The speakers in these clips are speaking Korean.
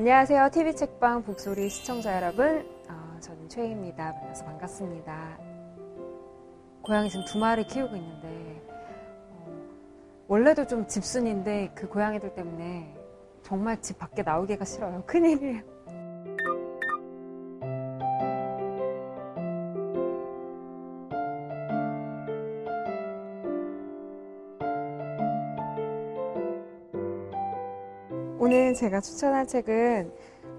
안녕하세요. TV 책방 북소리 시청자 여러분. 어, 저는 최희입니다. 만나서 반갑습니다. 고양이 지금 두 마리 키우고 있는데 어, 원래도 좀 집순인데 그 고양이들 때문에 정말 집 밖에 나오기가 싫어요. 큰일이에요. 오늘 제가 추천할 책은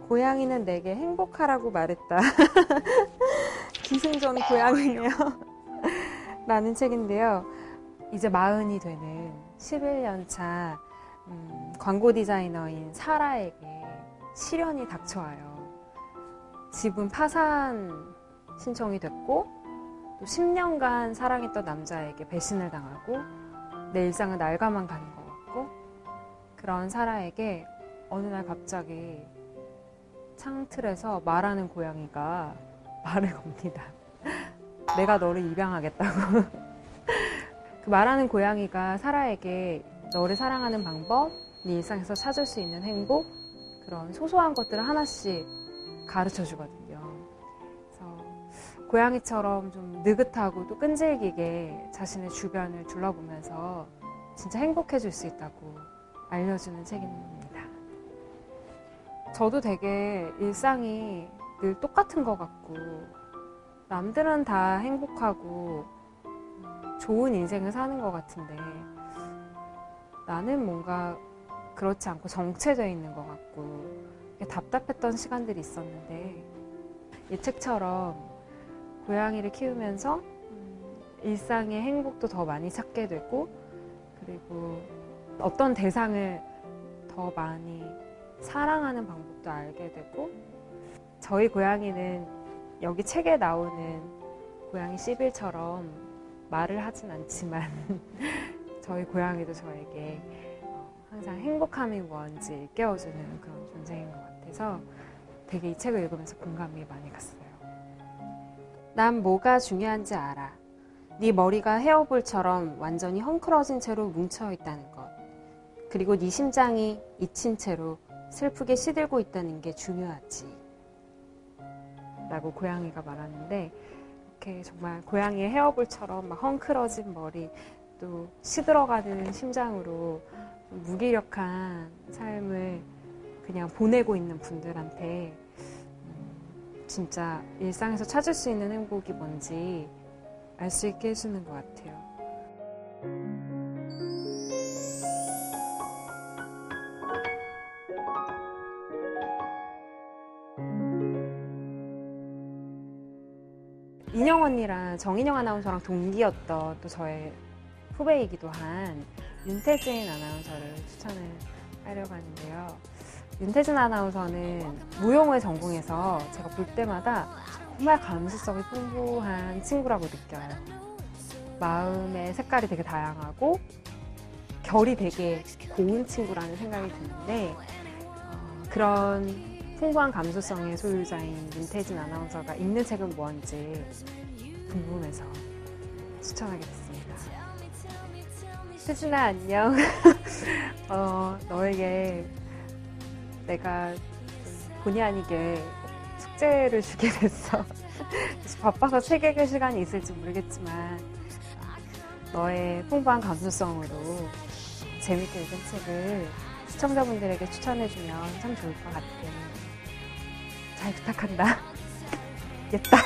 고양이는 내게 행복하라고 말했다. 기승전 고양이네요. 라는 책인데요. 이제 마흔이 되는 11년 차 음, 광고 디자이너인 사라에게 시련이 닥쳐와요. 집은 파산 신청이 됐고 또 10년간 사랑했던 남자에게 배신을 당하고 내 일상은 날가만 가는 것 같고 그런 사라에게 어느 날 갑자기 창틀에서 말하는 고양이가 말을 겁니다. 내가 너를 입양하겠다고. 그 말하는 고양이가 사라에게 너를 사랑하는 방법, 네 일상에서 찾을 수 있는 행복, 그런 소소한 것들을 하나씩 가르쳐 주거든요. 그래서 고양이처럼 좀 느긋하고 또 끈질기게 자신의 주변을 둘러보면서 진짜 행복해질 수 있다고 알려주는 책입니다. 저도 되게 일상이 늘 똑같은 것 같고, 남들은 다 행복하고, 좋은 인생을 사는 것 같은데, 나는 뭔가 그렇지 않고 정체되어 있는 것 같고, 답답했던 시간들이 있었는데, 이 책처럼 고양이를 키우면서 음, 일상의 행복도 더 많이 찾게 되고, 그리고 어떤 대상을 더 많이 사랑하는 방법도 알게 되고 저희 고양이는 여기 책에 나오는 고양이 시빌처럼 말을 하진 않지만 저희 고양이도 저에게 어, 항상 행복함이 뭔지 일깨워주는 그런 존재인 것 같아서 되게 이 책을 읽으면서 공감이 많이 갔어요. 난 뭐가 중요한지 알아. 네 머리가 헤어볼처럼 완전히 헝클어진 채로 뭉쳐 있다는 것. 그리고 네 심장이 잊힌 채로 슬프게 시들고 있다는 게 중요하지. 라고 고양이가 말하는데, 이렇게 정말 고양이의 헤어볼처럼 막 헝클어진 머리, 또 시들어가는 심장으로 무기력한 삶을 그냥 보내고 있는 분들한테 음, 진짜 일상에서 찾을 수 있는 행복이 뭔지 알 수 있게 해주는 것 같아요. 인영 언니랑 정인영 아나운서랑 동기였던 또 저의 후배이기도 한 윤태진 아나운서를 추천을 하려고 하는데요. 윤태진 아나운서는 무용을 전공해서 제가 볼 때마다 정말 감수성이 풍부한 친구라고 느껴요. 마음의 색깔이 되게 다양하고 결이 되게 고운 친구라는 생각이 드는데 어, 그런 풍부한 감수성의 소유자인 윤태진 아나운서가 읽는 책은 뭔지 궁금해서 추천하게 됐습니다. 태진아 안녕. 어, 너에게 내가 본의 아니게 숙제를 주게 됐어. 바빠서 책 읽을 시간이 있을지 모르겠지만 너의 풍부한 감수성으로 재밌게 읽은 책을 시청자분들에게 추천해주면 참 좋을 것 같아. 잘 부탁한다. 됐다.